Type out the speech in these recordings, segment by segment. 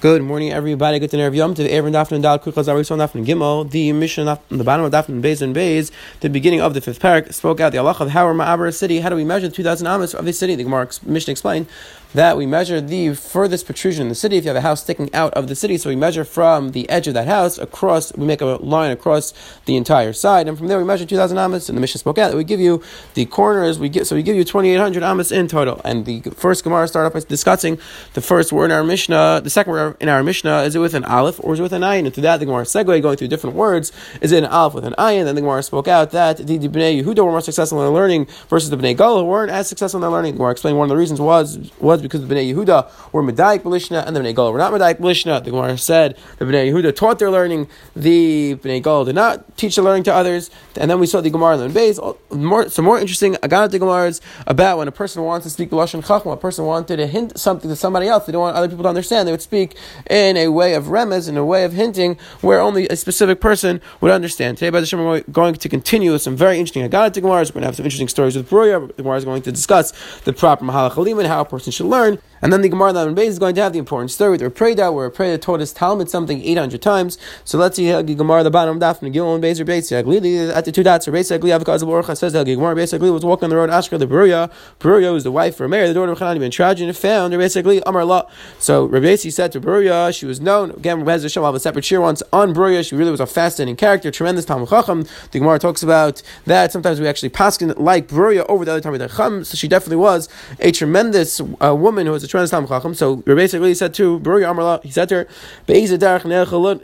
Good morning, everybody. Good to know Yom the Evan Dafn and Dal Kuchaz Arison Dafn and Gimel. The mission on the bottom of Dafn and Beis and Beis, the beginning of the fifth parak, spoke out the Allah of how are Ma'abar city. How do we measure the 2,000 amas of the city? The Gemara mission explained that we measure the furthest protrusion in the city. If you have a house sticking out of the city, so we measure from the edge of that house across, we make a line across the entire side, and from there we measure 2,000 amas. And the mission spoke out that we give you the corners. We get so we give you 2,800 amas in total. And the first Gemara started off by discussing the first word in our Mishnah, the second word in our Mishnah, is it with an aleph or is it with an ayin? And to that, the Gemara segue going through different words. Is it an aleph with an ayin? Then the Gemara spoke out that the, the Bnei Yehuda were more successful in their learning versus the Bnei Gala weren't as successful in their learning. The Gemara explained one of the reasons was was because the Bnei Yehuda were Medayik Belishna and the Bnei Gala were not Medayik Belishna. The Gemara said the Bnei Yehuda taught their learning, the Bnei Gala did not teach the learning to others. And then we saw the Gemara in the Beis, some more interesting Aganat Gemaras about when a person wants to speak Lashon Chachma, a person wanted to hint something to somebody else, they don't want other people to understand, they would speak in a way of remez, in a way of hinting, where only a specific person would understand. Today, by the Shem, we're going to continue with some very interesting Aganat Gemaras. We're going to have some interesting stories with Bruria. The Gemara is going to discuss the proper Mahalach and how a person should learn. And then the Gemara that Beis is going to have the important story with Repreda, where Repreda taught his Talmud something 800 times. So let's see the Gemara the bottom of Daf and Gilon Beis Beis at the two dots. Basically, Avakaz Baruch says that the Gemara basically was walking on the road Ashka the Bruria. Bruria was the wife of Meir, the daughter of Hanina ben Teradyon, and found basically Amar La. So Rabbi said to Bruria, she was known again. Rabbi Hashem have a separate cheer once on Bruria. She really was a fascinating character, tremendous Talmud Chacham. The Gemara talks about that. Sometimes we actually paskin like Bruria over the other Talmud Chacham. So she definitely was a tremendous uh, woman who was a tremendous Talmud Chacham. So basically, he said to Buri Amrla, he said to her,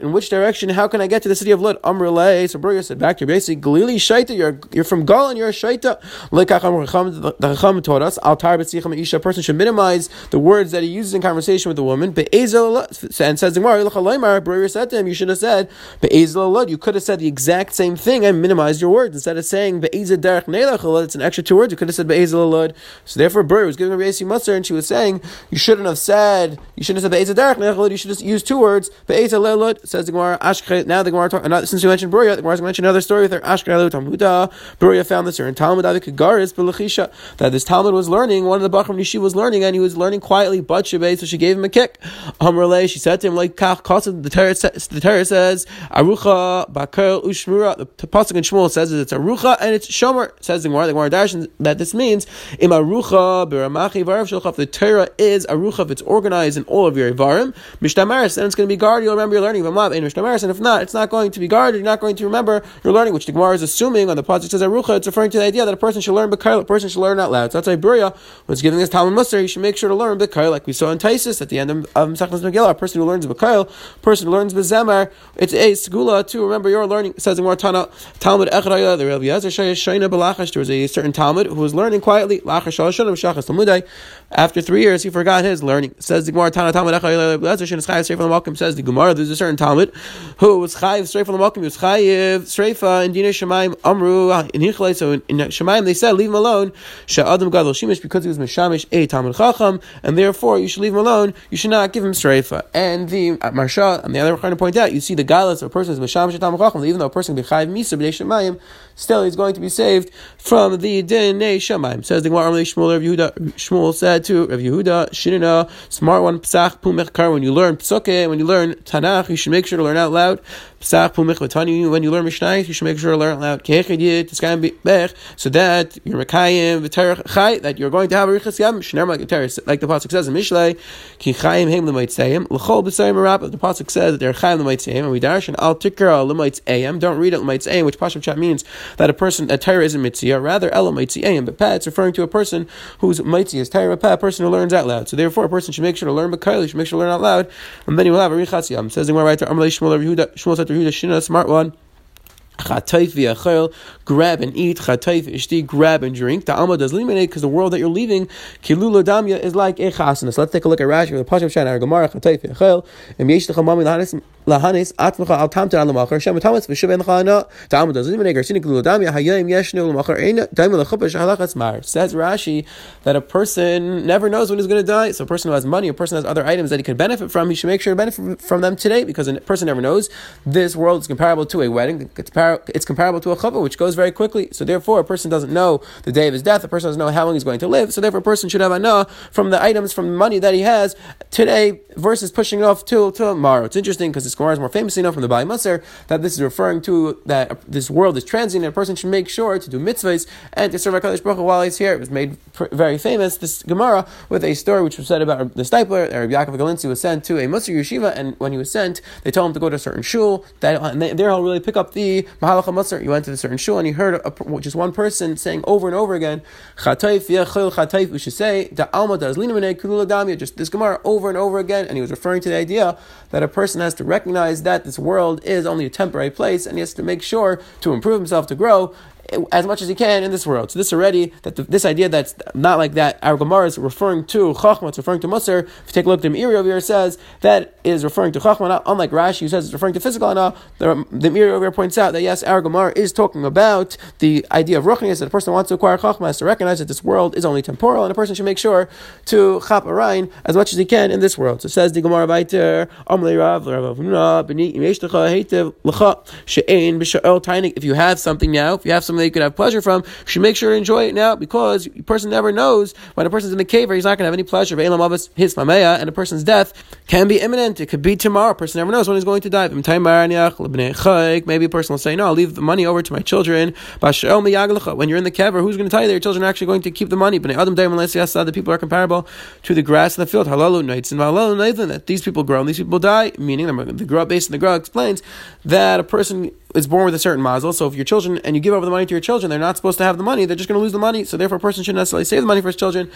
in which direction, how can I get to the city of Lud? Amrla, so Buri said back to basically, Galili Shaita, you're, you're from Gaul and you're a Shaita. The Chacham taught us, Al Tar Isha, a person should minimize the words that he uses in conversation with the woman. And says Buri said to him, you should have said, you could have said the exact same thing and minimized your words. Instead of saying, it's an extra two words, you could have said, so therefore Buri was giving Basi Musar and she was saying, you shouldn't have said, you shouldn't have said Be'ez you should just use two words. Be'ez Lelot, says the Gemara, Ashkret, now the Gemara, talk, since we mentioned Bruria, the Gemara mentioned another story with her, Ashkret Talmuda, Bruria found this here in Talmud, Kagaris, Belachisha, that this Talmud was learning, one of the Bachram Yeshiva was learning, and he was learning quietly, but Shabbat, so she gave him a kick. Amrle, she said to him, like Kach the Torah says, the Torah says, Arucha, Bakel, Ushmura, the Pasuk in Shmuel says it's Arucha and it's Shomer, says the Gemara, the Gemara Darshan, that this means, Im Arucha, Biramachi, Varav Shalchaf, the Torah is Arucha, if it's organized in all of your Ivarim, Mishtamaris, then it's going to be guarded, you'll remember your learning, Vamav, in Mishtamaris, and if not, it's not going to be guarded, you're not going to remember your learning, which the Gemara is assuming on the Pasuk says Arucha, it's referring to the idea that a person should learn Bekail, a person should learn out loud. So that's why Buria was giving this Talmud Musar, you should make sure to learn Bekail, like we saw in Taisis at the end of, of Megillah, a person who learns Bekail, a person who learns Bezemar, it's a Segula to remember your learning, says in Tana, Talmud Echraya, the Rabbi Yezer Shayna Belachash, there was a certain Talmud who was learning quietly, after three years he forgot his learning. Says the Gemara, Tana Talmud says the Gemara, there's a certain Talmud who was chayiv streifa l'malkim, he was chayiv streifa in Dina Shemaim Amru in Hichlei. So in, Shemaim they said leave him alone. Sha'adam gadol shimish because he was mishamish a Talmud chacham, and therefore you should leave him alone. You should not give him streifa. And the uh, Maharsha and the other kind to point out, you see the galus of a person is mishamish a Talmud chacham, even though a person be chayiv misa b'nei Shemaim, still he's going to be saved from the din Shemaim. Says the Gemara, Shmuel Yehuda. Shmuel said to Rav Yehuda, Shinina, smart one, Psach Pumechkar. When you learn Psuke, when you learn Tanakh, you should make sure to learn out loud. When you learn Mishnayos, you should make sure to learn out loud. So that you're Mekayim that you're going to have a Riches Yam. Like the pasuk says in Mishlei, Ki Chayim Heim L'Maitzayim. L'Chol B'Sayim Arab. The pasuk says that they're Chayim L'Maitzayim, and we dash Al Tikra L'Maitzayim. Don't read it L'Maitzayim, which pasuk chat means that a person a Torah isn't mitzvah, rather Maitzayim. But Pat, it's referring to a person whose mitzvah is Torah. Pat, a person who learns out loud. So therefore, a person should make sure to learn. He should make sure to learn out loud, and then he will have a Richas Yam. Says the Gemara right there. Amalei Shmuel Yehuda. Shmuel Shina, smart one. Grab and eat. Grab and drink. Ta'alma does eliminate because the world that you're leaving, kilula damya, is like a chasanas. Let's take a look at Rashi with the Pashav Shana, Gemara, Chataif v'achel, lahanis atmacha al tamtan al lamachar shem tamas v'shuben l'chana ta'amud doesn't even negar sinik l'udami hayayim yeshnu l'machar ein daim l'chupash halachas mar. Says Rashi that a person never knows when he's going to die. So a person who has money a person who has other items that he could benefit from he should make sure to benefit from them today because a person never knows. This world is comparable to a wedding. It's, par- it's comparable to a chuppah which goes very quickly. So therefore a person doesn't know the day of his death. A person doesn't know how long he's going to live. So therefore a person should have a know from the items from the money that he has today versus pushing it off till tomorrow. It's interesting because this Gemara is more famously known from the Bali Musar that this is referring to that this world is transient and a person should make sure to do mitzvahs and to serve HaKadosh Baruch Hu while he's here. It was made very famous, this Gemara, with a story which was said about the Steipler. Rabbi Yaakov Galinsky was sent to a Musar yeshiva, and when he was sent, they told him to go to a certain shul. That, and they, there he'll really pick up the Mahalacha Musar. He went to a certain shul, and he heard a, just one person saying over and over again, Chataif, Yechil, Chataif, we should say, Da Alma does just this Gemara over and over again, and he was referring to the idea that a person has to recognize that this world is only a temporary place, and he has to make sure to improve himself, to grow, as much as he can in this world. So this already, that the, this idea that's not like that, our Gemara is referring to Chachma, it's referring to Musar. If you take a look at the Meiri over here, says that is referring to Chachma, not unlike Rashi, who says it's referring to physical ana. Uh, the, the Meiri over here points out that yes, our Gemara is talking about the idea of Ruchnius, that a person wants to acquire Chachma has to recognize that this world is only temporal, and a person should make sure to Chap Arain as much as he can in this world. So says the Gemara Baiter, if you have something now, if you have something that you could have pleasure from, you should make sure to enjoy it now because a person never knows when a person's in the cave, he's not going to have any pleasure. And a person's death can be imminent. It could be tomorrow. A person never knows when he's going to die. Maybe a person will say, No, I'll leave the money over to my children. When you're in the kever, who's going to tell you that your children are actually going to keep the money? The people are comparable to the grass in the field. That these people grow and these people die, meaning the grow based on the grow explains that a person is born with a certain mazel. So if your children and you give over the money to your children, they're not supposed to have the money. They're just going to lose the money. So therefore, a person shouldn't necessarily save the money for his children.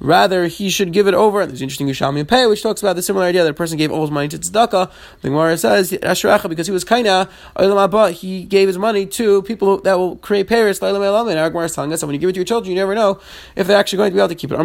Rather, he should give it over. There's an interesting Yerushalmi Pei, which talks about the similar idea that a person gave all his money to tzedakah. The Gemara says Asheracha, because he was but he gave his money to people that will create Paris. And our Gemara is telling us that when you give it to your children, you never know if they're actually going to be able to keep it. A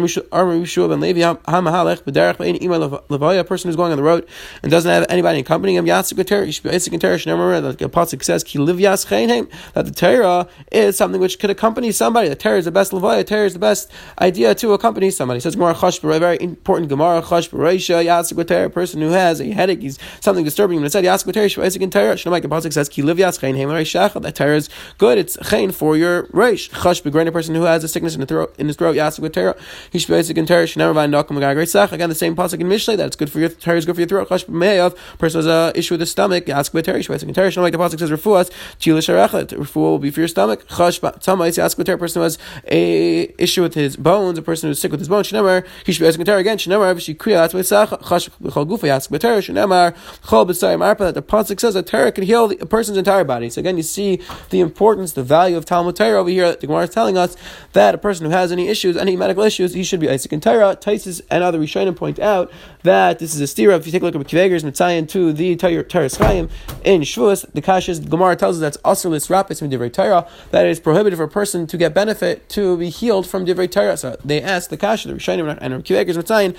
person who's going on the road and doesn't have anybody accompanying him, and. Like the pasuk says, that the Torah is something which could accompany somebody. The Torah is the best levaya. Torah is the best idea to accompany somebody. It says Gemara Chash very important Gemara Chash Bereisha Yasik A person who has a headache, he's something disturbing him. It said Yasik Torah Shvaisik Torah. Shnamai the pasuk says Ki liv Yaschein Heim Reishach. That Torah is good. It's chain for your reish. Chash Begrein a person who has a sickness in the throat in his throat Yasik Torah. He should in Torah. Shnever Van Nakum Great Sach. Again, the same pasuk in Mishlei that it's good for your Torah is good for your throat. Chash Meyav. Person has a issue with the stomach. Yasik Torah Shvaisik Torah. Shnamai the pasuk says Refuas Tila Sharechet. Refuah will be for your stomach. Chash Tamais Yasik Torah. Person who has a issue with his bones. A person who's sick with his bones. Shnever he should be asking Torah again. Shnever she kriya atzmeisach chash b'chol gufa yask b'Torah. Shnever chol b'tzayim arpa. That the pasuk says that Torah can heal a person's entire body. So again, you see the importance, the value of Talmud Torah over here. The Gemara is telling us that a person who has any issues, any medical issues, he should be Isaac and Torah. Taisis and other Rishonim point out that this is a stira. If you take a look at Kiveger's Mitzayin to the Torah Chaim in Shavuos, the Kashas, Gemara tells us that's asurlis rapis from Divrei Torah, that it is prohibited for a person to get benefit to be healed from Divrei Torah. So they ask the Rishonim and Kiveger's Mitzayin,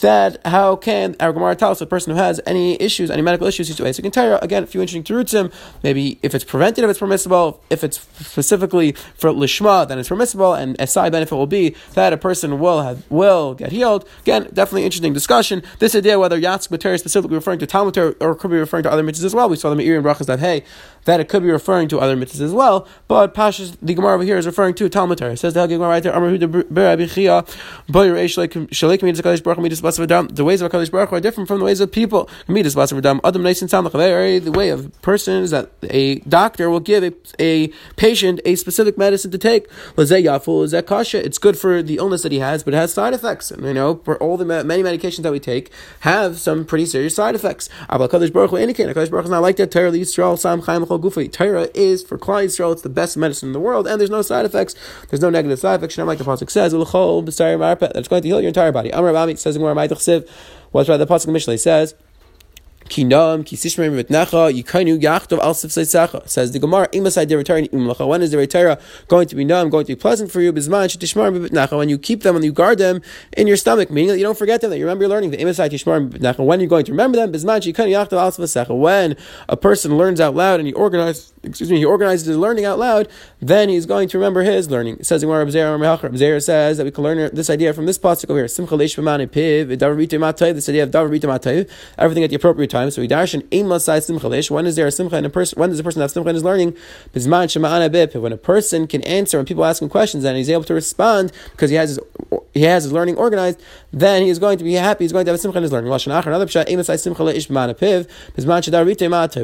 that how can our Gemara tell us a person who has any issues, any medical issues, he's to Asik and Again, a few interesting terutzim. Maybe if it's preventative, it's permissible. If it's specifically for lishma, then it's permissible. And a side benefit will be that a person will have will get healed. Again, definitely interesting discussion. This idea whether Yatsk B'Ter is specifically referring to Talmud or could be referring to other mitzvahs as well. We saw the Meir and Brachas that hey, that it could be referring to other mitzvahs as well. But Pashas, the Gemara over here is referring to Talmud It says the Gemara right there, the ways of HaKadosh Baruch Hu are different from the ways of people. The way of person is that a doctor will give a, a patient a specific medicine to take. It's good for the illness that he has, but it has side effects. And you know, for all the many medications that we take have some pretty serious side effects. HaKadosh Baruch Hu indicate HaKadosh Baruch Hu is not like that. Torah Yisrael Sam Chaim Torah is for Klal Yisrael. It's the best medicine in the world, and there's no side effects. There's no negative side effects. Like the pasuk says, that's going to heal your entire body. Amar Abami says in What's right? The pasuk Mishlei says. Kinam, Kisishmer Mitnacha, Yikainu Yachtov Al Sifsaisacha. Says the Gemara, Imasai Deretari Imlacha. When is the Retara going to be numb, going to be pleasant for you? Bisman Shtishmar Mitnacha. When you keep them, and you guard them in your stomach, meaning that you don't forget them, that you remember your learning. The Imasai Tishmar. When you're going to remember them, Bisman Shikainu Yachtov Al Sifsaisacha. When a person learns out loud and he organizes, excuse me, he organizes his learning out loud, then he's going to remember his learning. It says Gemara, Rabzeir says that we can learn this idea from this pasuk over here. Simcha Leish Piv, this idea of Davar everything at the appropriate time. So we dash an aim simcha When is there a simcha in a person? When does a person have simcha in his learning? When a person can answer when people ask him questions and he's able to respond because he has his he has his learning organized, then he is going to be happy. He's going to have a simcha in his learning. Another pshat,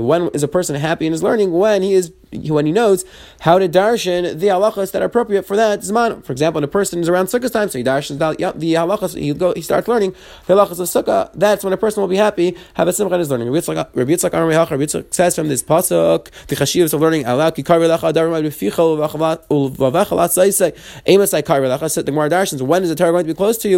When is a person happy in his learning? When he is when he knows how to darshan the halachas that are appropriate for that zman. For example, when a person is around sukkah time, so he darshans the halachas, he go, he starts learning the halachas of sukkah. That's when a person will be happy, have a simcha in his learning. Rabbi Yitzchak says from this pasuk the chashivas of learning alak kikar lecha darim befichol uvavechal atzaisei emas aikar lecha. Said the Gemara darshans when is the Torah going to be close to you?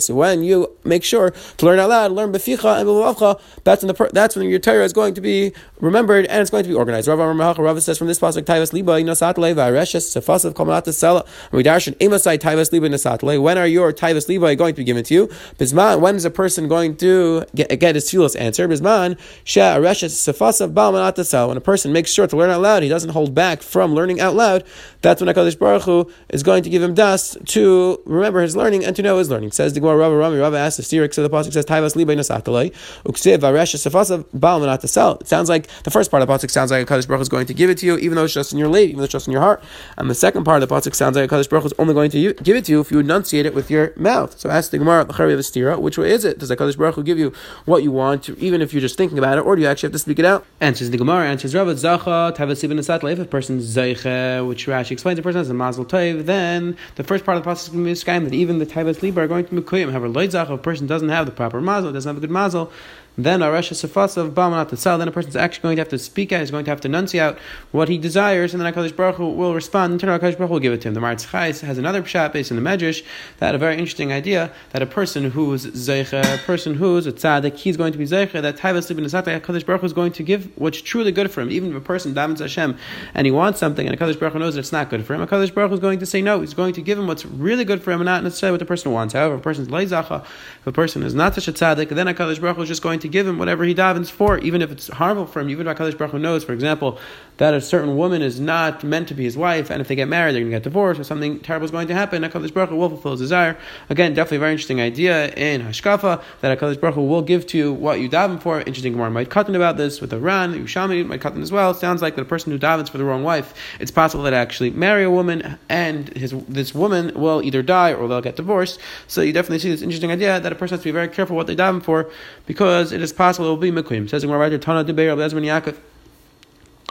So when you make sure to learn out loud, learn beficha and bevavcha, that's when the that's when your Torah is going to be remembered and it's going to be organized. Rav Rav says from this pasuk Taivas Liba Nasat Le Vareshes Sefasav Kamanat Sela. We darshan Emasai Taivas Liba When are your Taivas Liba going to be given to you? Bisman. When is a person going to get, get his tefillos answered? Bisman She Areshes Sefasav Balmanat Sela. When a person makes sure to learn out loud, he doesn't hold back from learning out loud. That's when Hakadosh Baruch Hu is going to give him dust to remember his learning and to know his learning. Says the Gemara Rav Rami Rav asks the Stirik. So the pasuk says Taivas Liba Nasat Le. Uksiv Vareshes Sefasav Balmanat Sela. It sounds like the first part of the pasuk sounds like Hakadosh Baruch Hu is going to give it to you, even though it's just in your lady, even though it's just in your heart. And the second part of the pasuk sounds like a Kaddish Baruch is only going to give it to you if you enunciate it with your mouth. So ask the Gemara, which way is it? Does the Kaddish Baruch give you what you want, even if you're just thinking about it, or do you actually have to speak it out? Answers the Gemara, answers Rav Zacha, Taivas Tavasibin Asat If a person Zeiche, which Rashi explains, a person has a Mazel Tov, then the first part of the process that even the Tavas Liba are going to Mekuyim. However, Loid Zacha, a person doesn't have the proper Mazel, doesn't have a good Mazel, then a Resha Safasav Bamanat the Sal, then a person's actually going to have to speak out, he's going to have to enunciate out what he desires, and then HaKadosh Baruch Hu will respond, and then HaKadosh Baruch Hu will give it to him. The Maharatz Chayes has another pshat based in the Medrash that a very interesting idea that a person who's Zeicha, a person who's a tzaddik, he's going to be Zeicha, that Taivas Libin HaKadosh Baruch Hu is going to give what's truly good for him. Even if a person davens Hashem and he wants something, and HaKadosh Baruch Hu knows that it's not good for him, HaKadosh Baruch Hu is going to say no. He's going to give him what's really good for him and not necessarily what the person wants. However, if a person's Leizacha, if a person is not such a tzaddik, then HaKadosh Baruch Hu is just going to give him whatever he davens for, even if it's harmful for him, even if HaKadosh Baruch Hu knows, for example, that a certain woman is not meant to be his wife, and if they get married, they're going to get divorced, or something terrible is going to happen, HaKadosh Baruch Hu will fulfill his desire. Again, definitely a very interesting idea in Hashkafa, that HaKadosh Baruch Hu will give to you what you daven for. Interesting Gemara might cotton about this with Iran, Yushami might cotton as well. Sounds like a person who davens for the wrong wife, it's possible that actually marry a woman, and his this woman will either die or they'll get divorced. So you definitely see this interesting idea that a person has to be very careful what they daven for, because it is possible it will be Mekwim. Says in Gemara, Tana Debeir, Bezman Yaakov.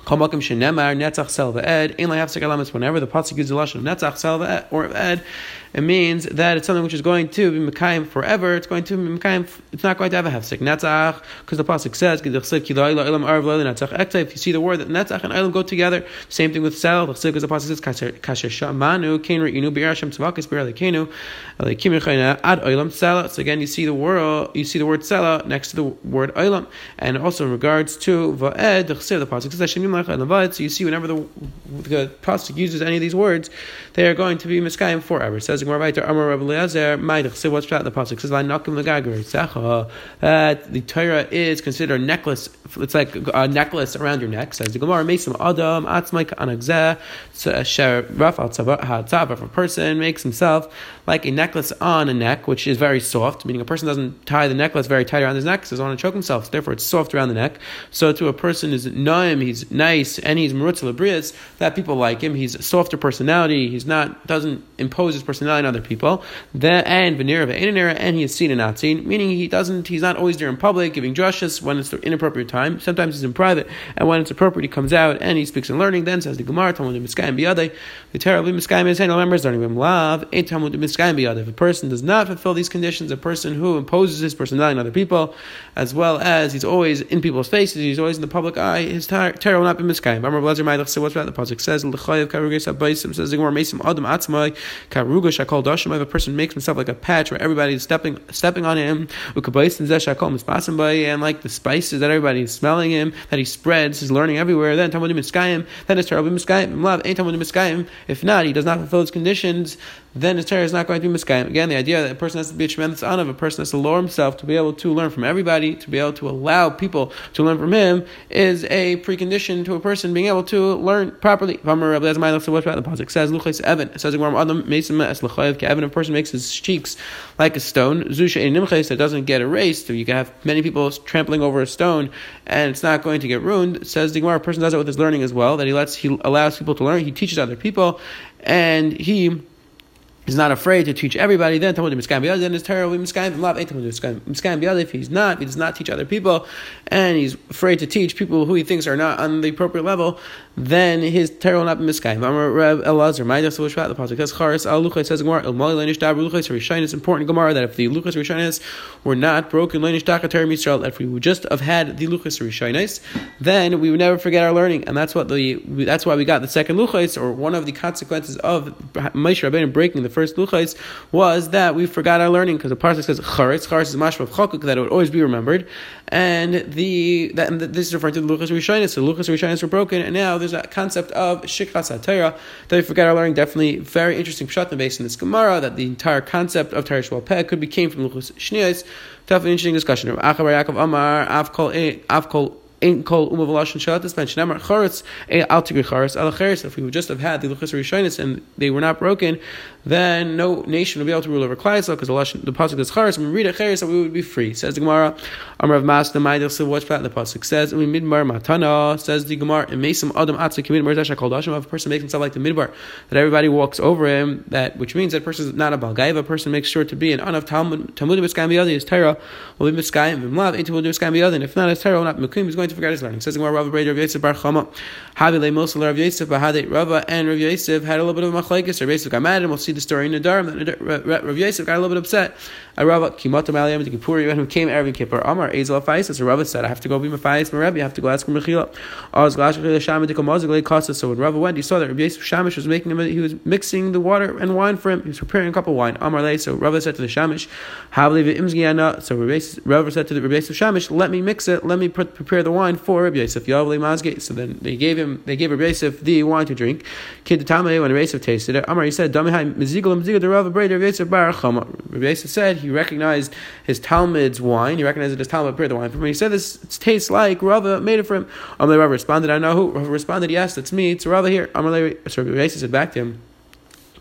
Whenever the pasuk uses the lashon netzach sel or ed, it means that it's something which is going to be Mekayim forever. It's going to be Mekayim, it's not going to have a hefsek. Netzach, because the Pasuk says, if you see the word that Netzach and Ilam go together, same thing with Sel, because the Pasuk says, Ad. So again, you see the word, you see the word Sela next to the word Ilam. And also in regards to Va'ed, the Pasuk says, So you see whenever the, the Pasuk uses any of these words, they are going to be Meskayim forever. It says, says Gemara weiter, Amar Rabbi Eliezer, Maidach. So what's that? The pasuk says, "Vaynakim legager That uh, the Torah is considered a necklace. It's like a necklace around your neck. Says the Gemara, Mesim Adam Atzmaik Anagzeh uh, Sher Raf Al Tzav. If a person makes himself like a necklace on a neck, which is very soft, meaning a person doesn't tie the necklace very tight around his neck, so he doesn't want to choke himself. Therefore, it's soft around the neck. So to a person is naim, he's nice, and he's merutz that people like him. He's a softer personality. He's not doesn't impose his personality on other people. The, and veneer and he is seen and not seen, meaning he doesn't. He's not always there in public giving drushes when it's the inappropriate time. Sometimes he's in private, and when it's appropriate, he comes out and he speaks in learning. Then says the Gemara, Talmud Miskayim Biyadei, the terribly Miskayim is no members learning him love. A Talmud Miskayim Biyadei. If a person does not fulfill these conditions, a person who imposes his personality on other people, as well as he's always in people's faces, he's always in the public eye, his Torah will not be Miskayim. Amar Blazer Maidach. So what's about the pasuk says? Karugas says the Gemara Mesim Adam Atzmai karugash shakol dashim. If a person makes himself like a patch where everybody's stepping stepping on him, and like the spices that everybody's smelling him, that he spreads, his learning everywhere. Then Talmudim Miskayim, then it's terrible Miskayim. Miskayim. If not, he does not fulfill his conditions then his Torah is not going to be miskayim. Again, the idea that a person has to be a tremendous honor, a person has to lower himself to be able to learn from everybody, to be able to allow people to learn from him, is a precondition to a person being able to learn properly. The pasuk says, Luchais Evan. It says, Evan, a person makes his cheeks like a stone. Zusha nimches that doesn't get erased. So you can have many people trampling over a stone, and it's not going to get ruined. It says the Gemara, a person does it with his learning as well. That he lets, he allows people to learn. He teaches other people, and he He's not afraid to teach everybody. Then Talmud Biyad, then Lav. Miskayim Biyad. Eh, if he's not, he does not teach other people, and he's afraid to teach people who he thinks are not on the appropriate level, then his Torah will not be Miskayim. Amar Reb Elazar, my Dasa Lishvat, the pasuk says Charis Al Luchai says Gemara El Mali Leinish Dab Rishayin. It's important Gemara that if the Luchas Rishayinis were not broken Leinish Daka Torah Yisrael, if we would just have had the Luchas Rishayinis, then we would never forget our learning, and that's what the that's why we got the second Luchais, or one of the consequences of Moshe Rabbeinu breaking the first luchais was that we forgot our learning because the parsec says charetz. Charetz is mashma of chakuk that it would always be remembered, and the that and this is referring to the luchas rishonis. The luchas rishonis were broken, and now there's a concept of shikras atayra that we forgot our learning. Definitely very interesting pshat based in this gemara that the entire concept of tarish peh could be came from luchas shniyos. Definitely interesting discussion. Achabar Yaakov Amar Avkol Avkol in kol umavalashon shalatis ben shnamar charetz al tigri charetz al If we would just have had the luchas rishonis and they were not broken, then no nation would be able to rule over Klai because the pasuk is charetz. When we read it charetz, we would be free. Says the Gemara, Amar of Mas the Maidil What's that? The pasuk says, "We midbar matana." Says the Gemara, "And mesim adam atzik midbar dasha kol dashim." If a person makes himself like the midbar, that everybody walks over him, that which means that person is not a balgaiva. A person makes sure to be an anav talmud talmud b'skayim b'yadi. His Torah will be b'skayim b'mlav. Ain't talmud b'skayim b'yadi. If not, his Torah will not mekum. He's going to forget his learning. Says the Gemara, Rav Breder Yosef Bar Chama, Havile Mosel Rav Yosef, Bahade Rava and Rav Yosef had a little bit of a machlekes. Rav Yosef got mad, and we'll see the story in the Dharm. Rav Yosef got a little bit upset. I Rava Kimatam Aliyam to Kippur, who came Erev Kippur. Amar Ezel Afais. So Rava said, I have to go be Mafais Rebbe. I have to go ask for Mechila. Oz Glash Shamish to Kamazig Kasa. So when Rava went, he saw that Rav Yosef Shamish was making him. He was mixing the water and wine for him. He was preparing a cup of wine. Amar Lay. So Rava said to the Shamish, Havli Imzgiana. So Rava said to the Rav Yosef Shamish, Let me mix it. Let me prepare the wine for Rav Yosef. Yavli Mazge. So then they gave him. They gave Rav Yosef the wine to drink. Kid the when Rav Yosef tasted it. Amar he said, Damihai Yosef said he recognized his Talmud's wine. He recognized it as Talmud prepared the wine him. He said this it tastes like Rava made it for him. Amalei Rava responded, I know who. Rava responded, yes, it's me. It's Rava here. Amalei, so Rabbi said back to him,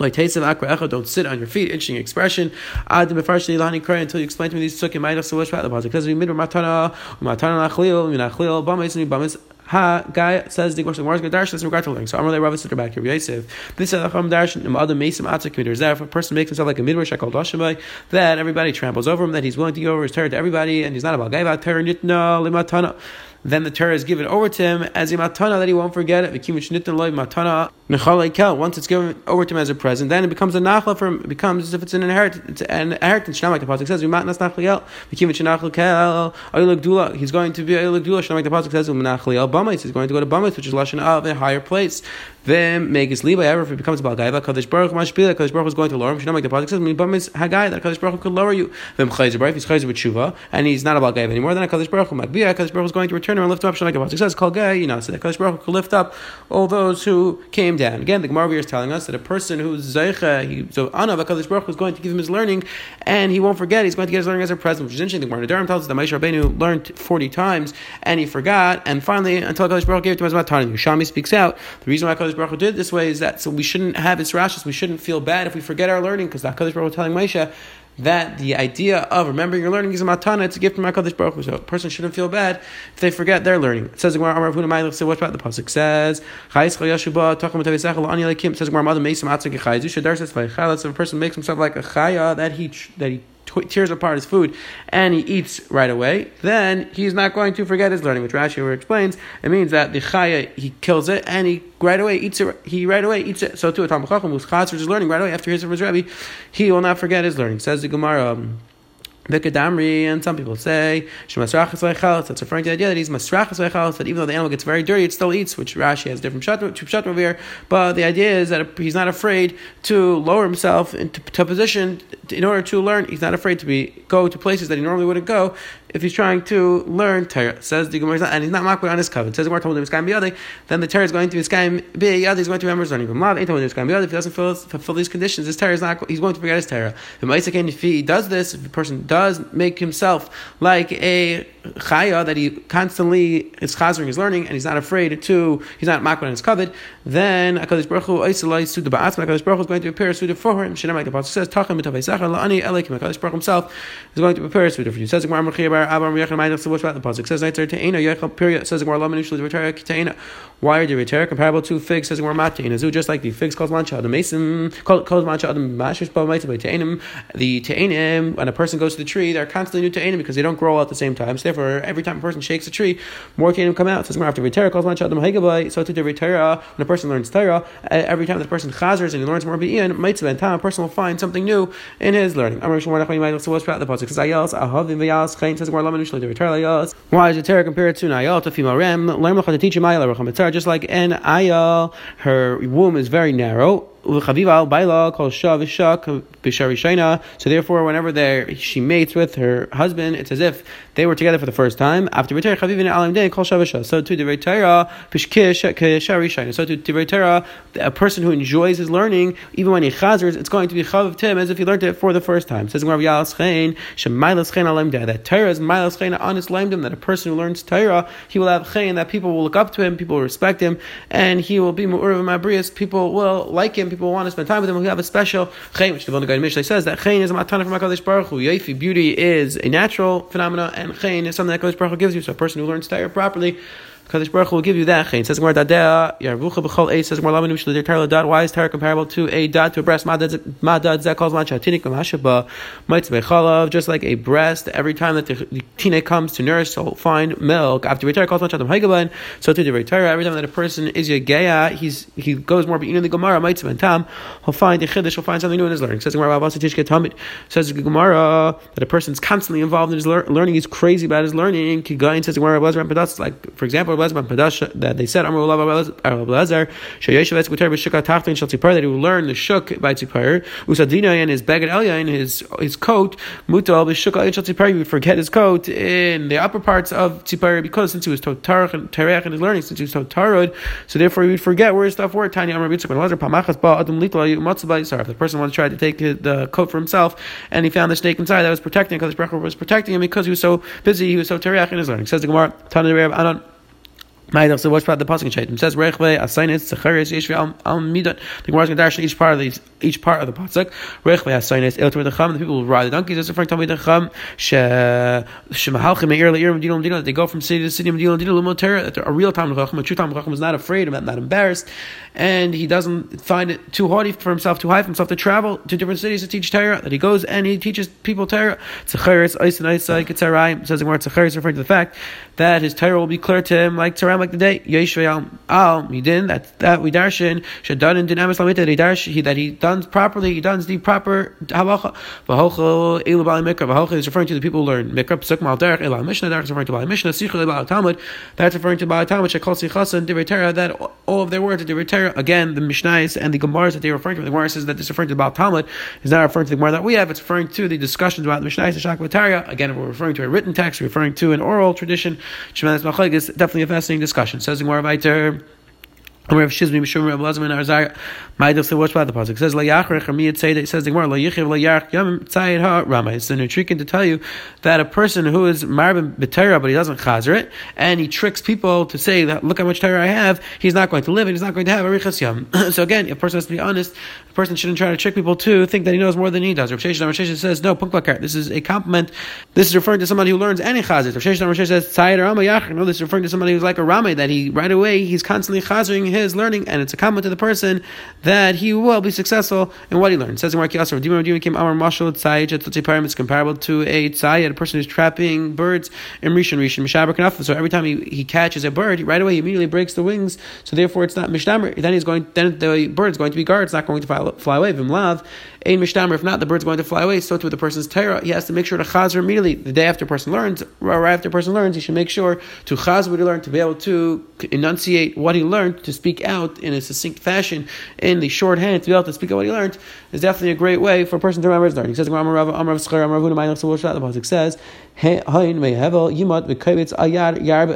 like Akra Echa, don't sit on your feet. Interesting expression. Kray until you explain to me these Sukkim Maidach so much about the Pasuk. Because we mid Matana, Matana Lachlil, Minachlil, Bamis, Bamis. Ha guy says the question. Where's Gadash? That's regard to learning. So Amrle Rav said back here. Yosef. This is Acham Dash and other Mason Atzak committers. That if a person makes himself like a midwish, I call Dashamai, that everybody tramples over him. That he's willing to give over his Torah to everybody, and he's not about Gaiva Torah Nitna Limatana then the Torah is given over to him as a matana that he won't forget it. Once it's given over to him as a present, then it becomes a nachla for him. It becomes as if it's an inheritance. An inheritance. Like the pasuk says, He's going to be like the pasuk says, He's going to go to Bamis, which is lashon of a higher place. Then make his liba. However, if it becomes a balgaiva, Kadosh Baruch mashpila, Kadosh Baruch is going to lower him. Like the pasuk says, Bamis hagai that Kadosh Baruch could lower you. Then chayzer, if he's chayzer with shuva, and he's not a balgaiva anymore, then Kadosh Baruch makbia, Kadosh Baruch is going to return turn around, lift him up. Shemai It says, "Kol gay," you know, so that Kadosh Baruch could lift up all those who came down. Again, the Gemara is telling us that a person who's zeicha, he, so Anav Kadosh Baruch is going to give him his learning, and he won't forget. He's going to get his learning as a present, which is interesting. The Gemara Durham tells us that Moshe Rabbeinu learned forty times, and he forgot, and finally, until Kadosh Baruch gave it to him as Matan. Shami speaks out. The reason why Kadosh Baruch did this way is that so we shouldn't have its rashes. We shouldn't feel bad if we forget our learning, because that Kadosh Baruch was telling Moshe that the idea of remembering your learning is a matana, it's a gift from HaKadosh Baruch Hu. So a person shouldn't feel bad if they forget their learning. It says, so what about the Pasuk says, says, if a person makes himself like a chaya, that he, that he tears apart his food and he eats right away, then he's not going to forget his learning, which Rashi explains. It means that the chaya, he kills it and he right away eats it, he right away eats it. So too, a Talmud Chacham who's is learning right away after hears from his Rebbe, he will not forget his learning. Says the Gemara, um, Vikadamri, and some people say That's referring to the idea that he's Masrachas that even though the animal gets very dirty, it still eats, which Rashi has different pshat over here. But the idea is that he's not afraid to lower himself into to position in order to learn. He's not afraid to be go to places that he normally wouldn't go if he's trying to learn Torah. Says the Gemara, and he's not makbid on his covet. Says the Gemara told him Biyadi, then the Torah is going to be Biyadi, he's going to remember his learning. Ain't told him Miskayim Biyadi, if he doesn't fulfill, fulfill these conditions, his Torah is not, he's going to forget his Torah. If he does this, if the person does make himself like a chaya that he constantly is chazering his learning and he's not afraid to he's not makbid on his covet, then Hakadosh Baruch Hu Suda Ba'atzma Hakadosh Baruch Hu is going to prepare a suda for him. Shinam like the pasuk says Tachem Sachar La'ani Elikim Hakadosh Baruch himself is going to prepare a suda for you. Says Gemara Mechia Bar Abram Yechon Ma'idach Savush about the pasuk says Nitzar Te'ena Yechon period. Says Gemara Laman Ushli Devatara Te'ena why are Devatara comparable to figs? Says Gemara Mate'ena Zu just like the figs calls mancha adam mason calls mancha adam mashish ba by Te'enim the Te'enim when a person goes to the tree they're constantly new Te'enim because they don't grow all at the same time. So therefore every time a person shakes a tree more Te'enim come out says Gemara after Devatara calls mancha adam so to Devatara when a person learns Torah every time the person chazers and he learns more Be'in, mitzvah and time, a person will find something new in his learning. So the. Why is the Torah compared to an ayal to female rem? Learn to teach him ayal just like an ayal, her womb is very narrow. So therefore, whenever they she mates with her husband, it's as if they were together for the first time. After B'Tera Chavivin Day called Shavisha. So to Torah Pishkish Kisharishina. So to Torah, a person who enjoys his learning, even when he chazers, it's going to be Chaviv Tim as if he learned it for the first time. Says Rav Yalas Chain Shemailas Chain Alim Day. That Torah is Chain on his limdim. That a person who learns Torah, he will have Chain. That people will look up to him, people will respect him, and he will be Mu'urav Mabrias. People will like him people want to spend time with him, we have a special chen, which the Vilna Gaon says that chen is a matana from HaKadosh Baruch Hu. Yofi, beauty is a natural phenomenon, and chen is something that HaKadosh Baruch Hu gives you. So a person who learns Torah properly Kadosh Baruch will give you that. Chayin says Gemara Dadea Yarvucha B'chol Eight says Gemara Lamanu Shlidir Tarla Dad. Why is Torah comparable to a dad to a breast? Madad Zeh calls Mancha Tinik Mashaba Mites Bechalav. Just like a breast, every time that the, the teenage comes to nurse, so find milk. After Torah calls Mancha Haigaban. So to the Torah, every time that a person is Yageya, he's he goes more. But you know the Gemara Mites Tam, he'll find the Chiddush. He'll find something new in his learning. Says Gemara Abbas Tishke Tamid. Says Gemara that a person's constantly involved in his learning. He's crazy about his learning. Kigayin says Gemara Abbas Rampadas. Like for example, That they said that he will learn the shuk by tzipar. Usadina and his beged elya and his his coat mutal b'shuk tzipar he would forget his coat in the upper parts of tzipar because since he was totarach and terech in his learning since he was totarod so therefore he would forget where his stuff were. Tiny Amar Bitzuk Blazer pamachas ba adam litla matzabay If the person once tried to take the coat for himself and he found the snake inside that was protecting because the was protecting him because he was so busy he was so terech in his learning. Says the Gemara Tana Anon Ma'idach, so what's about the pasuk Shaitim? It says Rechve Asainis Zecharis Yeshvi Al Midon. The Gemara is going to dash each part of these, each part of the pasuk. Rechve Asainis El Torah Cham. The people will ride the donkeys. That's referring to Talmid Cham. She Shemahalchim Meir Leir Medina Medina. That they go from city to city Medina Medina Lumotera. That a real Talmid Chacham, a true Talmid Chacham, is not afraid, that, not embarrassed, and he doesn't find it too haughty for himself, too high for himself to travel to different cities to teach Torah. That he goes and he teaches people Torah. Zecharis Eisen Eisai Ketzarai. Says the Gemara Zecharis referring to the fact that his Torah will be clear to him like Torah like the day. Yeshua al midin that that we darshan shadon in dinamis lamita he darsh he that he done properly he does the proper halacha. V'hochel elu bali mikra v'hochel is referring to the people who learn mikra pesuk mal derech elu mishnah derech is referring to bali mishnah sichel elu talmud that's referring to bali talmud shekol sichasan divrei that all of their words are divrei again the mishnahs and the gemaras that they are referring to the gemara says that this referring to the talmud is not referring to the gemara that we have it's referring to the discussions about the mishnahs and shakvataria again if we're referring to a written text referring to an oral tradition. Shemanis Machlek is definitely a fascinating Says the Gemara weiter. Rav Shizmi Mishum Rav Lazar and Arzar watch about the pasuk. Says La Yachrech Ramiyat say it says the Gemara La Yichiv La Yarch Yam Tzayid Ha Rama. It's an intriguing to tell you that a person who is Marbin B'Tera but he doesn't chazer it and he tricks people to say that look how much Torah I have, he's not going to live and he's not going to have a Riches Yam. so again, a person has to be honest, a person shouldn't try to trick people to think that he knows more than he does. Rav Sheshet says no Punklakar. This is a compliment. This is referring to somebody who learns any chazer. Rav Sheshet says Tzayid Rama Yachrech. No, this is referring to somebody who's like a Rame that he right away he's constantly chazering his learning and it's a comment to the person that he will be successful in what he learns. It says in Mark Yasser, came Amar Mashal Tzayid It's comparable to a Tzayid, a person who's trapping birds in Rishon Rishon Mishaber. So every time he, he catches a bird, right away he immediately breaks the wings. So therefore it's not Mishdamer. Then he's going then the bird's going to be guarded, it's not going to fly, fly away. Ein mishtamer, if not, the bird's going to fly away. So to the person's Torah, he has to make sure to chazer immediately. The day after a person learns, right after a person learns, he should make sure to chazer what he learned, to be able to enunciate what he learned, to speak out in a succinct fashion in the shorthand, to be able to speak out what he learned, is definitely a great way for a person to remember his learning. He says, the Pasuk says,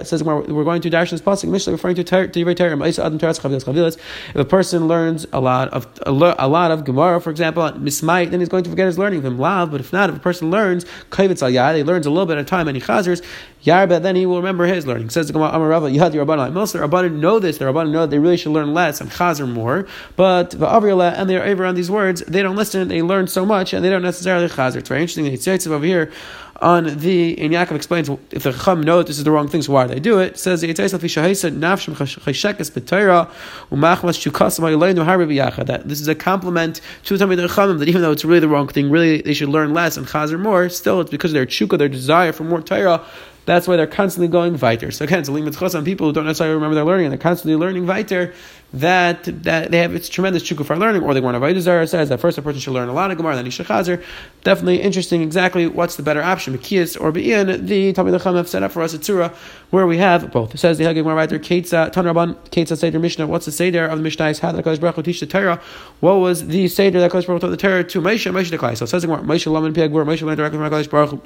says we're going to dash this pasuk. Mishnah referring to Torah. If a person learns a lot of a lot of Gemara, for example, mismait, then he's going to forget his learning. Him lav, but if not, if a person learns kavitz al he learns a little bit of time and he chazers yarba, then he will remember his learning. Says the Gemara, Amar Rava, Yad Rabbanan. Most of the Rabbanan know this. The Rabbanan know that they really should learn less and chazer more. But the Avrila and they are over on these words. They don't listen. They learn so much and they don't necessarily chazer. It's very interesting. It's over here on the Ein Yaakov explains if the Chacham know that this is the wrong thing, so why do they do it? it says that this is a compliment to the Chachamim that even though it's really the wrong thing, really they should learn less and chazer more. Still, it's because of their chukah, their desire for more Torah. That's why they're constantly going weiter. So again, it's a limit on people who don't necessarily remember their learning and they're constantly learning weiter that that they have it's tremendous chukka for learning, or they want to avoid Zara says that first a person should learn a lot of Gemara, then Ishachazer. Definitely interesting exactly what's the better option, Mekias or Be'in. The Talmud Chacham have set up for us a Tzura where we have both. It says the Hagig writer Ketza Tan Rabban Ketza Seder Mishnah. What's the Seder of the Mishnah is how the Kodesh Baruch teach the Torah. What was the Seder that Kodesh Baruch taught the Torah to Moshe? Moshe the So it says the Gemara Moshe Laman Piagur Moshe learned directly from Kodesh Baruch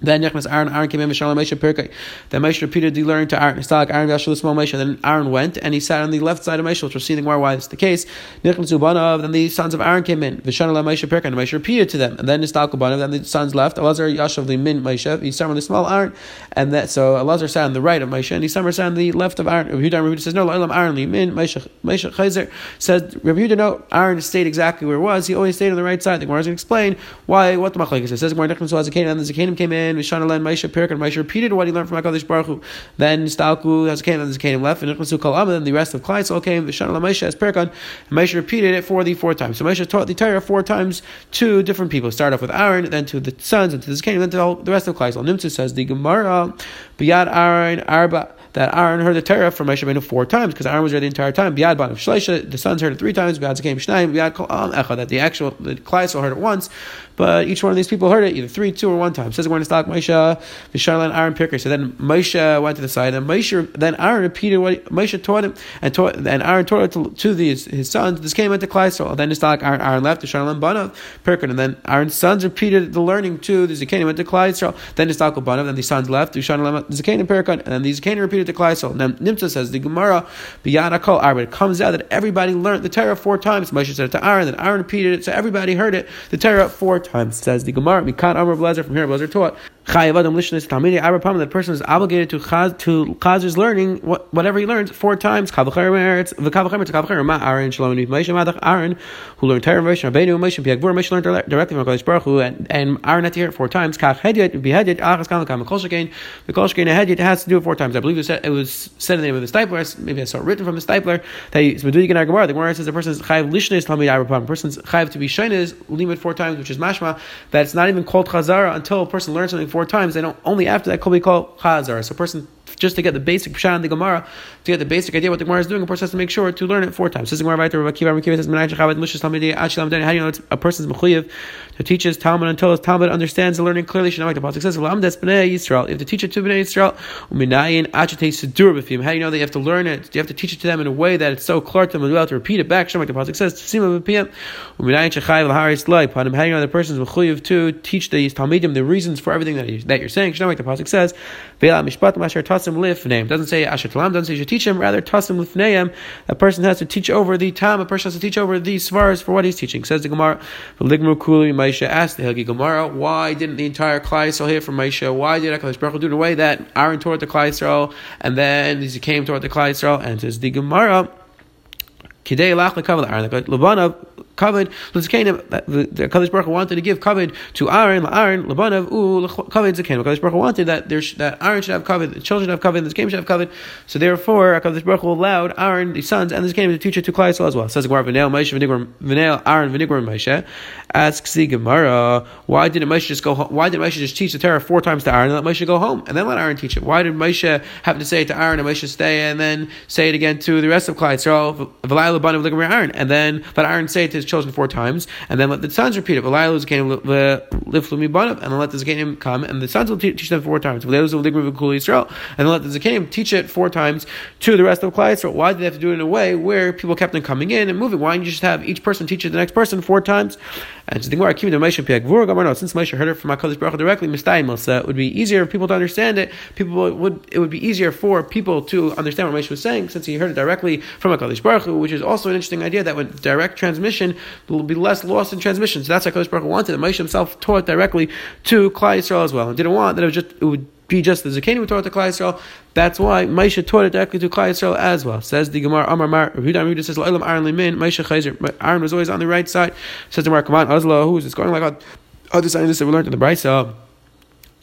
then Yechmas Aaron, Aaron came in Mishalom Moshe Pirkei. Then Moshe repeatedly learned to Aaron. Stalak Aaron Yashul small Moshe. Then Aaron went and he sat on the left side of Moshe, which was seeing why it's the case. Nichnas Ubanav. Then the sons of Aaron came in. Vishanala Moshe Pirkei. And Moshe repeated to them. And then Nistal Kubanav. Then the sons left. Elazar Yashav the Min Moshe. He sat on the small Aaron, and that so Elazar sat on the right of Moshe, and he sat on the left of Aaron. Rabbi Yehuda says no. Aaron Aaron Min Moshe Moshe Chayzer says Rabbi Yehuda no. Aaron stayed exactly where it was. He always stayed on the right side. The Gemara is going to explain why what the Machlekes says. Says Gemara Nichnas Zakanim. And the Zakanim came in. Vishanala and Moshe Pirkei. Moshe repeated what he learned from Hakadosh Baruch Hu. Then Stalku has came, then came left, and Nichnasu Amma. Then the rest of Klai all came. V'Shana Moshe as Perkon. And Moshe repeated it for the four times. So Moshe taught the Torah four times to different people. Start off with Aaron, then to the sons, and to the Zakanim, then to all, the rest of Klai. Nimtzu says the Gemara Biyad Aaron Arba that Aaron heard the Torah from Moshe Rabbeinu four times because Aaron was there the entire time. Biad Ban of Shleisha, the sons heard it three times. Biad Zakim Shnaim, Biad Kol Am Echa, that the actual the Klaisel heard it once, but each one of these people heard it either three, two, or one time. Says we're going to stop Moshe, Visharlan, Aaron Pirker. So then Moshe went to the side, and Moshe, then Aaron repeated what Moshe taught him, and taught, and Aaron taught it to, to these, his sons. This came into Klaisel. Then like Aaron, Aaron left, Visharlan Banav, Pirker, and then Aaron's sons repeated the learning to the Zakanim went to Klaisel. Then it's like Banav, then the sons left, Visharlan Zakanim Pirker, and then the Zakanim repeated to Klaisel. Then Nimtza says the Gemara beyond Kol Arba. It comes out that everybody learned the Torah four times. Moshe said it to Aaron, then Aaron repeated it, so everybody heard it. The Torah four times. Says the Gemara. Mikan Amr Blazer from here. Blazer taught That person is obligated to chaz, to chazer's learning whatever he learns four times. The Aaron who learned Torah Moshe Rabbeinu Moshe learned directly from Hakadosh Baruch Hu and, and Aaron had to hear it four times. Kach Hedyet Behedyet Achas Kam Kam Kol Shekain the Kol Shekain Hedyet has to do it four times. I believe it was, it was said in the name of the Stipler. Maybe I saw it written from the Stipler that he's Medudik our Gemara. The Gemara says the person is Chayav Lishnas Talmidi Arapam. Person's Chayav to be Shainas limit four times, which is mashma that it's not even called Chazara until a person learns something four times. Don't only after that could be called Chazara. So a person just to get the basic in the Gemara, to get the basic idea what the Gemara is doing, a person has to make sure to learn it four times. How do you know a person's mechuyev to teach his Talmud until his Talmud understands the learning clearly? Should know like the pasuk says, "Lamdes b'nei Yisrael." If to teach it to b'nei Yisrael. How do you know that you have to learn it? You have to teach it to them in a way that it's so clear to them, and you have to repeat it back? Should like the pasuk says. How do you know the person's mechuyev to teach the Talmidim the reasons for everything that, you, that you're saying? Like the pasuk says, "Ve'la mishpat masher tasim lifneim." Doesn't say asher talam. Doesn't say you should teach him. Rather, tasim lifneim. A person has to teach over the tam. A person has to teach over the svars for what he's teaching. Says the Gemara, "Ligmu kuli Maisha asked the Hilgi Gemara, why didn't the entire Klai Yisrael hear from Maisha? Why did Hakadosh Baruch do the way that Aaron taught the Klai Yisrael, and then he came toward the Klai Yisrael, and says the Gemara." Kidei lach lekav Aaron. Labanav covered. The Kadosh Baruch Hu wanted to give covered to Aaron, Aaron, Labanav, u covered zakenim. Kadosh Baruch Hu wanted that there that Aaron should have covered, the children should have covered, the zakenim should have covered. So therefore, Kadosh Baruch Hu allowed Aaron, the sons, and the zakenim to teach it to Klai as well. Says Gemara, V'nei Moshe, V'nei Aaron, V'nei Moshe. Asks the Gemara, why didn't Moshe just go? Why did Moshe just teach the Torah four times to Aaron and let Moshe go home and then let Aaron teach it? Why did Moshe have to say it to Aaron and Moshe stay and then say it again to the rest of Klai Yisrael? Aaron, and then but Aaron say it to his children four times, and then let the sons repeat it. And then let the Zakanim come, and the sons will teach them four times. And then let the Zakanim teach it four times to the rest of Klai Yisrael. Why did they have to do it in a way where people kept on coming in and moving? Why didn't you just have each person teach it the next person four times? And so the Gemara, since Moshe heard it from HaKadosh Baruch directly, it would be easier for people to understand it. People would it would be easier for people to understand what Moshe was saying since he heard it directly from HaKadosh Baruch Hu, which is also an interesting idea that with direct transmission will be less loss in transmission. So that's what HaKadosh Baruch Hu wanted. And Moshe himself taught directly to Klai Yisrael as well, and didn't want that it, was just, it would be just the Zakani who taught to Klai Yisrael. That's why Moshe taught it directly to Klai Yisrael as well. Says the Gemara Amar Mar Yehuda says La'ilam Aaron Limin Moshe Chayzer. Aaron was always on the right side. Says the Gemara Come on Azla who is this going like on other side of this that we learned in the Brisa.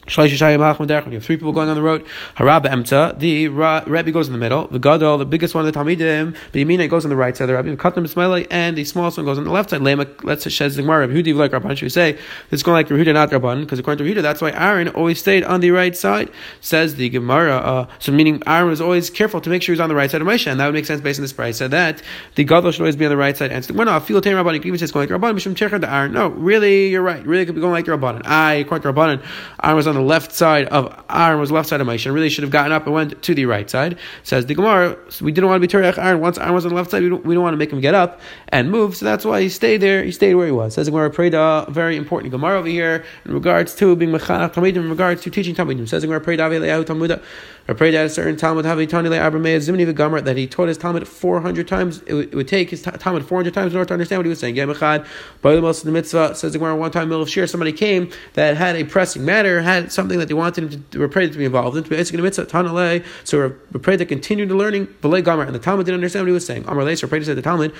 When you have three people going on the road, Harab Emta, the Rabbi goes in the middle, the Gadol, the biggest one the Talmidim, The B'yamina goes on the right side, the Rabbi, Katam Ismaili, and the smallest one goes on the left side. Lema, let's say the Gemara, you like Rabban, should we say, it's going like Rabbi not Rabban, because according to Rabbi that's why Aaron always stayed on the right side, says the Gemara, uh, so meaning Aaron was always careful to make sure he was on the right side of Moshe, and that would make sense based on this price, so that the Gadol should always be on the right side, and well, no, feel Tain Rabban, even says going like Rabban, Mishum the Aaron, no, really, you're right, really could be going like Rabban. I, according to Rabban, Aaron was on the left side of Aaron was left side of and really should have gotten up and went to the right side. Says the Gemara, we didn't want to be Terech Aaron. Once Aaron was on the left side, we don't, we don't want to make him get up and move. So that's why he stayed there. He stayed where he was. Says the Gemara, prayed a very important Gemara over here in regards to being Mechanach Talmidim, in regards to teaching Talmidim. Says the Gemara, prayed Avi Talmudah. I prayed at a certain Talmud that he taught his Talmud 400 times. It would, it would take his Talmud 400 times in order to understand what he was saying. Yemachad, by the most of the mitzvah, says the Gemara one time, middle of Shir, somebody came that had a pressing matter, had something that they wanted him to, we prayed to be involved in, mitzvah. So we prayed to continue the learning, B'lei Gamar, and the Talmud didn't understand what he was saying. Amar Leis, prayed to say the Talmud,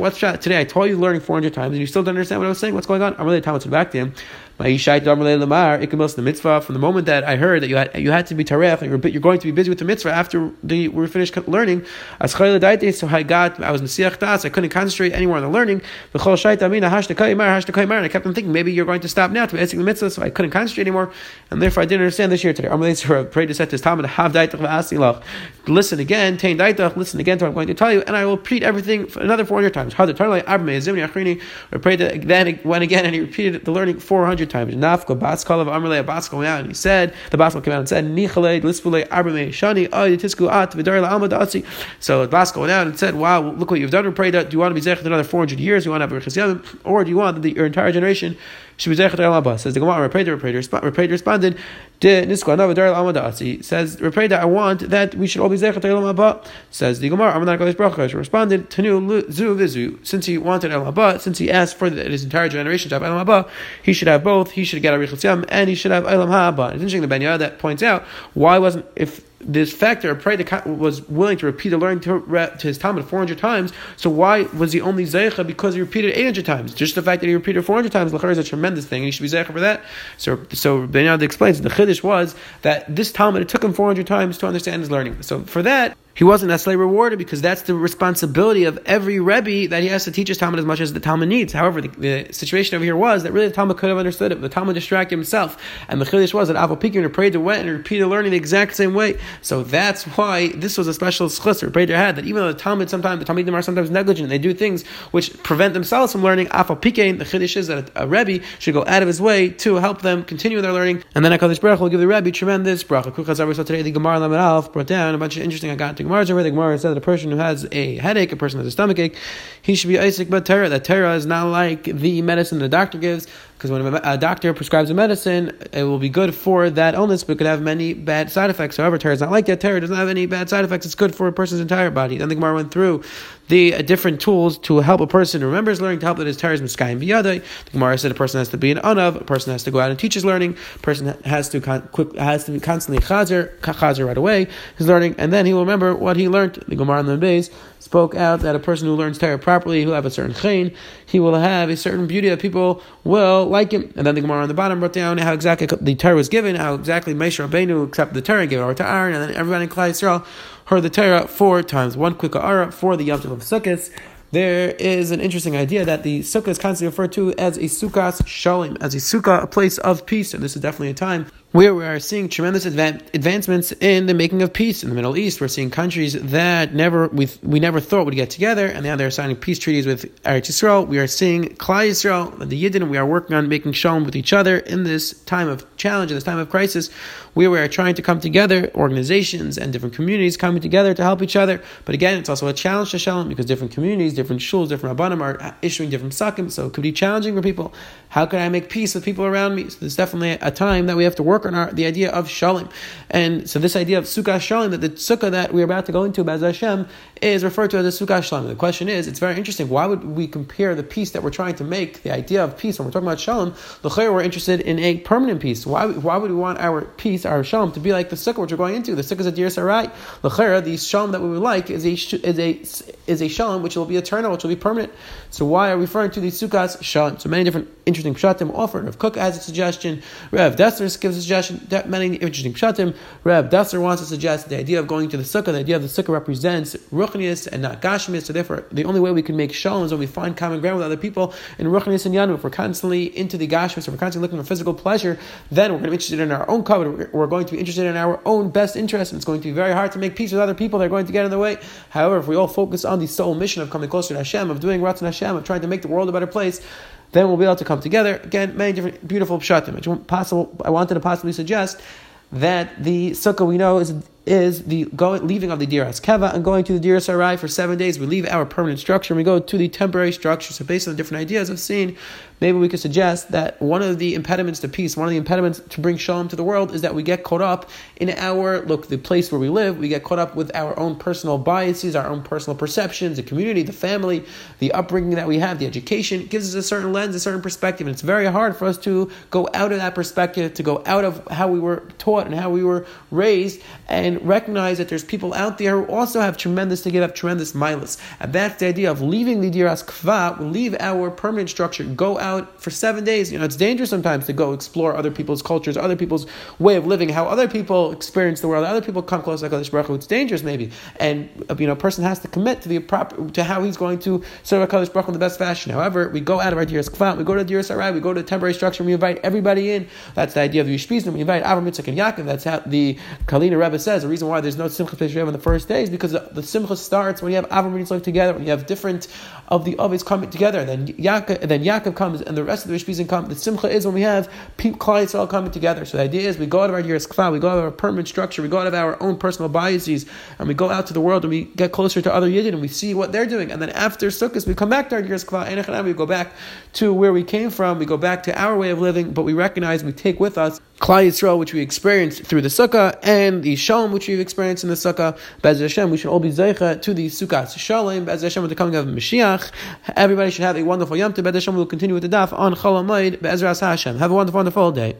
what's shot? Today I taught you learning 400 times and you still don't understand what I was saying? What's going on? Amar the Talmud said back to him, the mitzvah from the moment that I heard that you had you had to be taref and you're, you're going to be busy with the mitzvah after the, we were finished learning. So I got I was mesiach das. I couldn't concentrate anymore on the learning. And I kept on thinking maybe you're going to stop now to be the mitzvah, so I couldn't concentrate anymore, and therefore I didn't understand this year today. Pray to set this Talmud have Listen again, tain listen again to what I'm going to tell you, and I will repeat everything another 400 times. I prayed that then went again and he repeated the learning 400 times. Nafka Bas Kol of Amrle Bas Kol went out and he said, the Bas Kol came out and said, Nichale Lispule Arbame Shani Tisku At Vidar Amadasi. So Bas Kol went out and said, Wow, look what you've done. Pray that do you want to be Zechet another 400 years? Do You want to have a or do you want that your entire generation be Zechet Al Says the Gemara, Repreda, Repreda responded, De Nisko Anavadar Amadasi. Says, Repreda, I want that we should all be Zechet Al Abba. Says the Gemara, Amadan Kodesh Baruch responded, Tanu Zu Vizu. Since he wanted El Abba, since he asked for his entire generation to have El Abba, he should have both. He should get Arichas Yam and he should have Elam Ha'aba. It's interesting the Ben that points out why wasn't if this factor of that was willing to repeat the learning to, to his Talmud 400 times. So why was he only Zeicha because he repeated 800 times? Just the fact that he repeated 400 times, Lachar is a tremendous thing, and he should be Zeicha for that. So, so Ben Yad explains the Chiddush was that this Talmud, it took him 400 times to understand his learning. So for that, he wasn't necessarily rewarded because that's the responsibility of every Rebbe that he has to teach his Talmud as much as the Talmud needs. However, the, the situation over here was that really the Talmud could have understood it. The Talmud distracted himself. And the Chiddush was that Aval Pikin prayed to went and repeated learning the exact same way. So that's why this was a special schusser Prader had that even though the Talmud sometimes, the Talmudim are sometimes negligent, they do things which prevent themselves from learning. Aval Pikin, the Chiddush is that a, a Rebbe should go out of his way to help them continue their learning. And then i HaKadosh Baruch will give the Rebbe tremendous bracha. So today the Gemara Lamed brought down a bunch of interesting I got to Gemara over the Gemara said that a person who has a headache, a person has a stomach ache, he should be Isaac but Torah. That Torah is not like the medicine the doctor gives, because when a doctor prescribes a medicine, it will be good for that illness, but could have many bad side effects. However, Torah is not like that. Torah doesn't have any bad side effects. It's good for a person's entire body. Then the Gemara went through the uh, different tools to help a person remember his learning, to help that his Torah is Sky and Viyadai. The Gemara said a person has to be an anav, a person has to go out and teach his learning, a person has to con- quick, has to be constantly chazer, chazer right away, his learning, and then he will remember what he learned. The Gemara in the base spoke out that a person who learns Torah properly, who have a certain chain, he will have a certain beauty that people will like him. And then the Gemara on the bottom brought down how exactly the Torah was given, how exactly Moshe Rabbeinu accepted the Torah, gave it over to Aaron, and then everyone in Klal Yisrael heard the Torah four times. One quick ara for the Yom Tov of Sukkot. There is an interesting idea that the sukkah is constantly referred to as a sukkahs shalim, as a sukkah, a place of peace, and this is definitely a time where we are seeing tremendous advan- advancements in the making of peace in the Middle East. We're seeing countries that never we, we never thought would get together, and now they're signing peace treaties with Eretz Yisrael. We are seeing Klal Yisrael, the Yidden, we are working on making shalom with each other in this time of challenge, in this time of crisis, where we are trying to come together, organizations and different communities coming together to help each other. But again, it's also a challenge to shalom because different communities, different shuls, different abanim are uh, issuing different sakim, so it could be challenging for people. How can I make peace with people around me? So there's definitely a time that we have to work on our, the idea of shalom. And so this idea of sukkah shalom, that the sukkah that we're about to go into, Baz Hashem, is referred to as a sukkah shalom. The question is, it's very interesting. Why would we compare the peace that we're trying to make, the idea of peace, when we're talking about shalom, the khir, we're interested in a permanent peace. Why, why would we want our peace, our shalom, to be like the sukkah which we're going into? The sukkah is a dear sarai. L'chayr, the shalom that we would like is a is a is a shalom which will be eternal, which will be permanent. So why are we referring to these sukkahs shalom? So many different interesting pshatim offered. Rav Kook has a suggestion. Rev Dessler gives a. That many interesting pshatim. Rev Dessler wants to suggest the idea of going to the sukkah. The idea of the sukkah represents ruchnius and not gashmius. So therefore, the only way we can make shalom is when we find common ground with other people in ruchnius and yanu. If we're constantly into the gashmius, if we're constantly looking for physical pleasure, then we're going to be interested in our own covenant. We're going to be interested in our own best interest, and it's going to be very hard to make peace with other people. They're going to get in the way. However, if we all focus on the sole mission of coming closer to Hashem, of doing Ratzon Hashem, of trying to make the world a better place, then we'll be able to come together. Again, many different beautiful pshatim. Which Possible, I wanted to possibly suggest that the sukkah we know is is the going, leaving of the Dir Keva and going to the Dir Sarai for seven days. We leave our permanent structure and we go to the temporary structure. So, based on the different ideas I've seen, maybe we could suggest that one of the impediments to peace, one of the impediments to bring shalom to the world, is that we get caught up in our look, the place where we live. We get caught up with our own personal biases, our own personal perceptions, the community, the family, the upbringing that we have, the education it gives us a certain lens, a certain perspective, and it's very hard for us to go out of that perspective, to go out of how we were taught and how we were raised, and recognize that there's people out there who also have tremendous to give up tremendous milas. And that's the idea of leaving the diras kva, we leave our permanent structure, go out for seven days. You know, it's dangerous sometimes to go explore other people's cultures, other people's way of living, how other people experience the world, other people come close like Baruch Hu. It's dangerous, maybe, and uh, you know, a person has to commit to the proper to how he's going to serve Hakadosh Baruch Hu in the best fashion. However, we go out of our diras kvat, we go to diras arai, we go to a temporary structure, we invite everybody in. That's the idea of the Ushpizin. We invite Avram, Yitzchak, and Yaakov. That's how the Kalina Rebbe says. The reason why there's no Simcha Peshev on the first day is because the, the Simcha starts when you have Avram and Yitzchak together, when you have different of the Ovis coming together. And then Yaakov, and then Yaakov comes, and the rest of the Ushpizin come. The Simcha is when we have clients all coming together. So the idea is we go out of our year's kfa, we go out of our permanent structure, we go out of our own personal biases, and we go out to the world and we get closer to other Yidden and we see what they're doing. And then after Sukkot, we come back to our year's kfa, and we go back to where we came from, we go back to our way of living, but we recognize we take with us Klal Yisrael, which we experienced through the Sukkah, and the Shalom, which we've experienced in the Sukkah. Bez Hashem, we should all be Zeicha to the Sukkah Shalom. Bez Hashem, with the coming of Mashiach. Everybody should have a wonderful Yom Tov. Will continue with the daf on Chol Hamoed, Be'ezras Hashem. Have a wonderful, wonderful day.